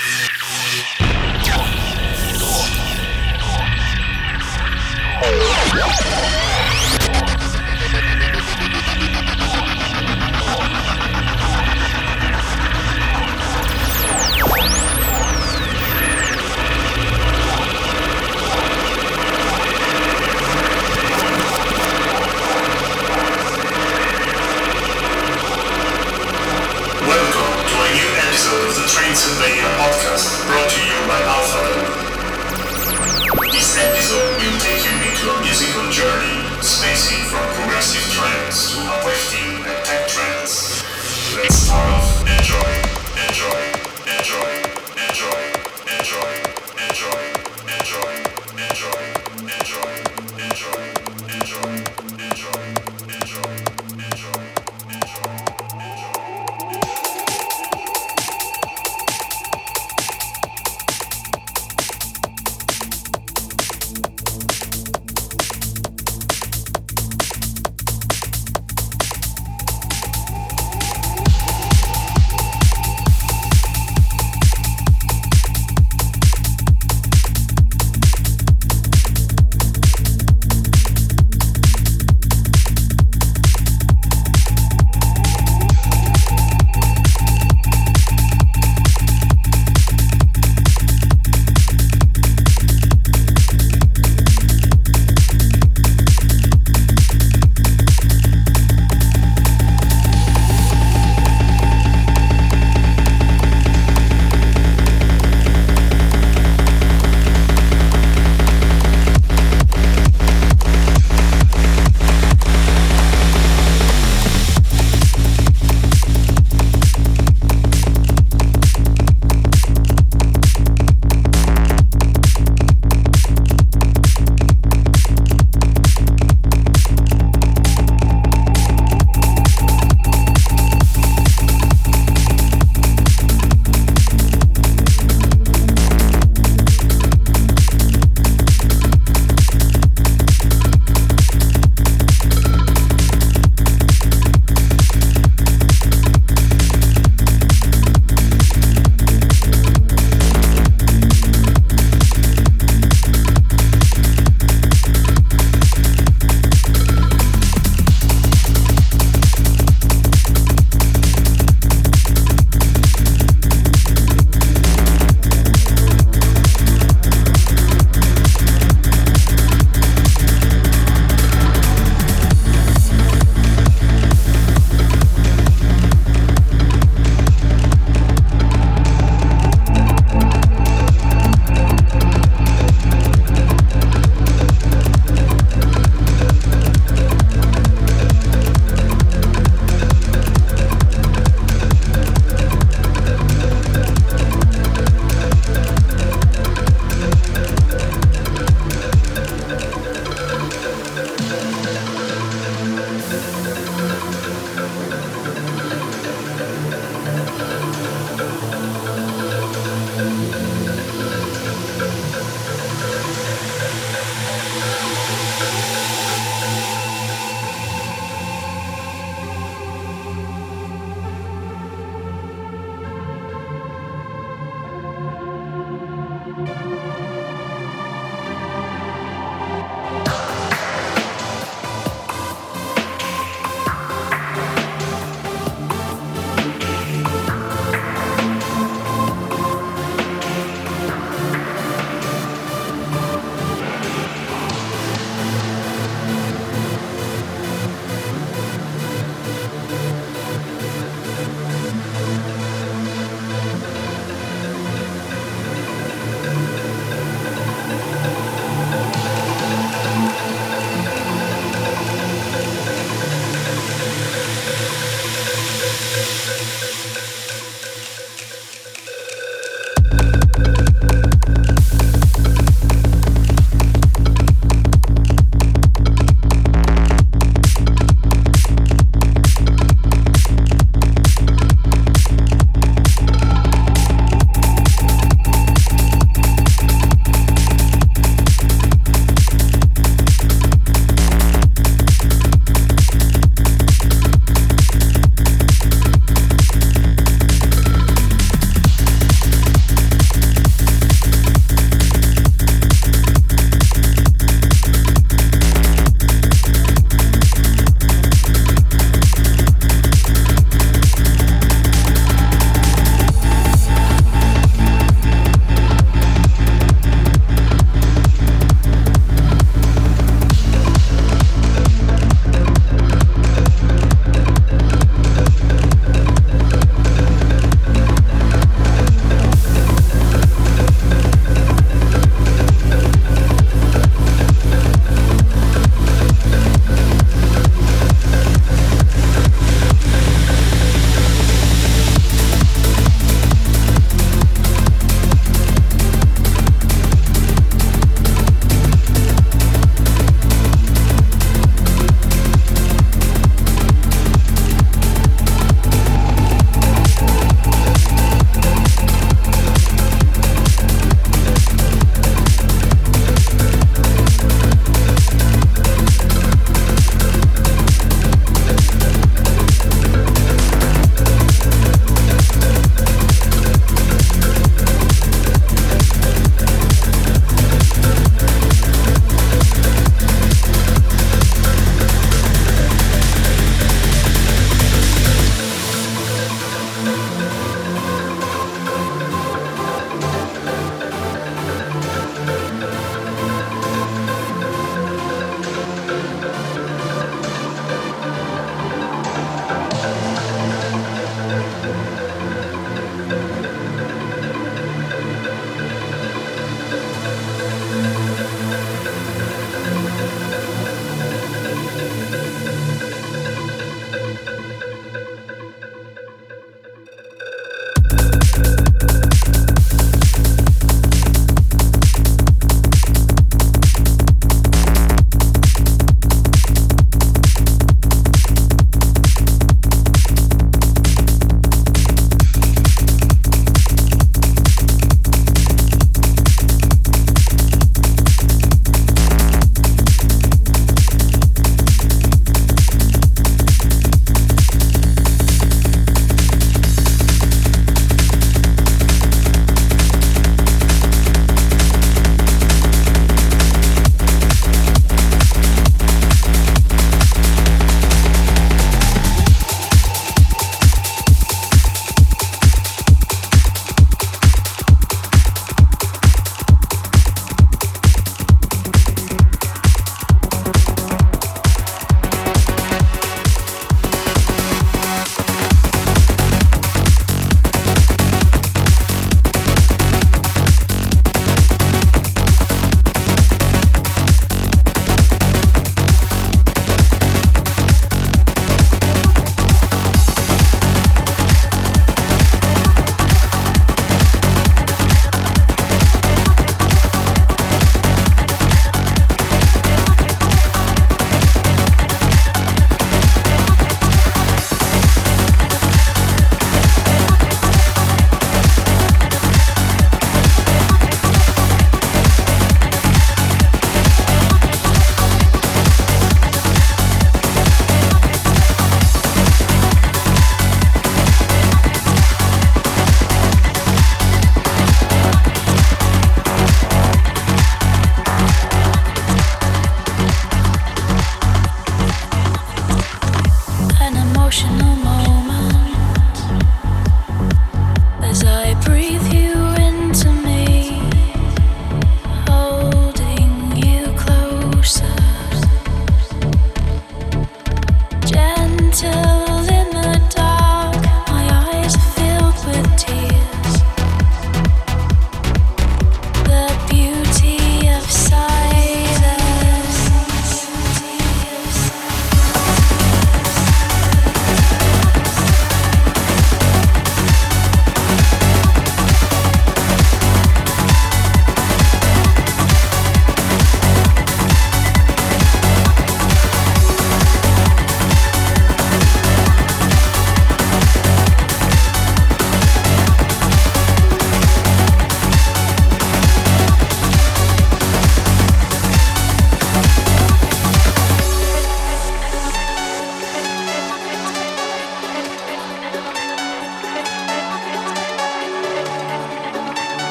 Música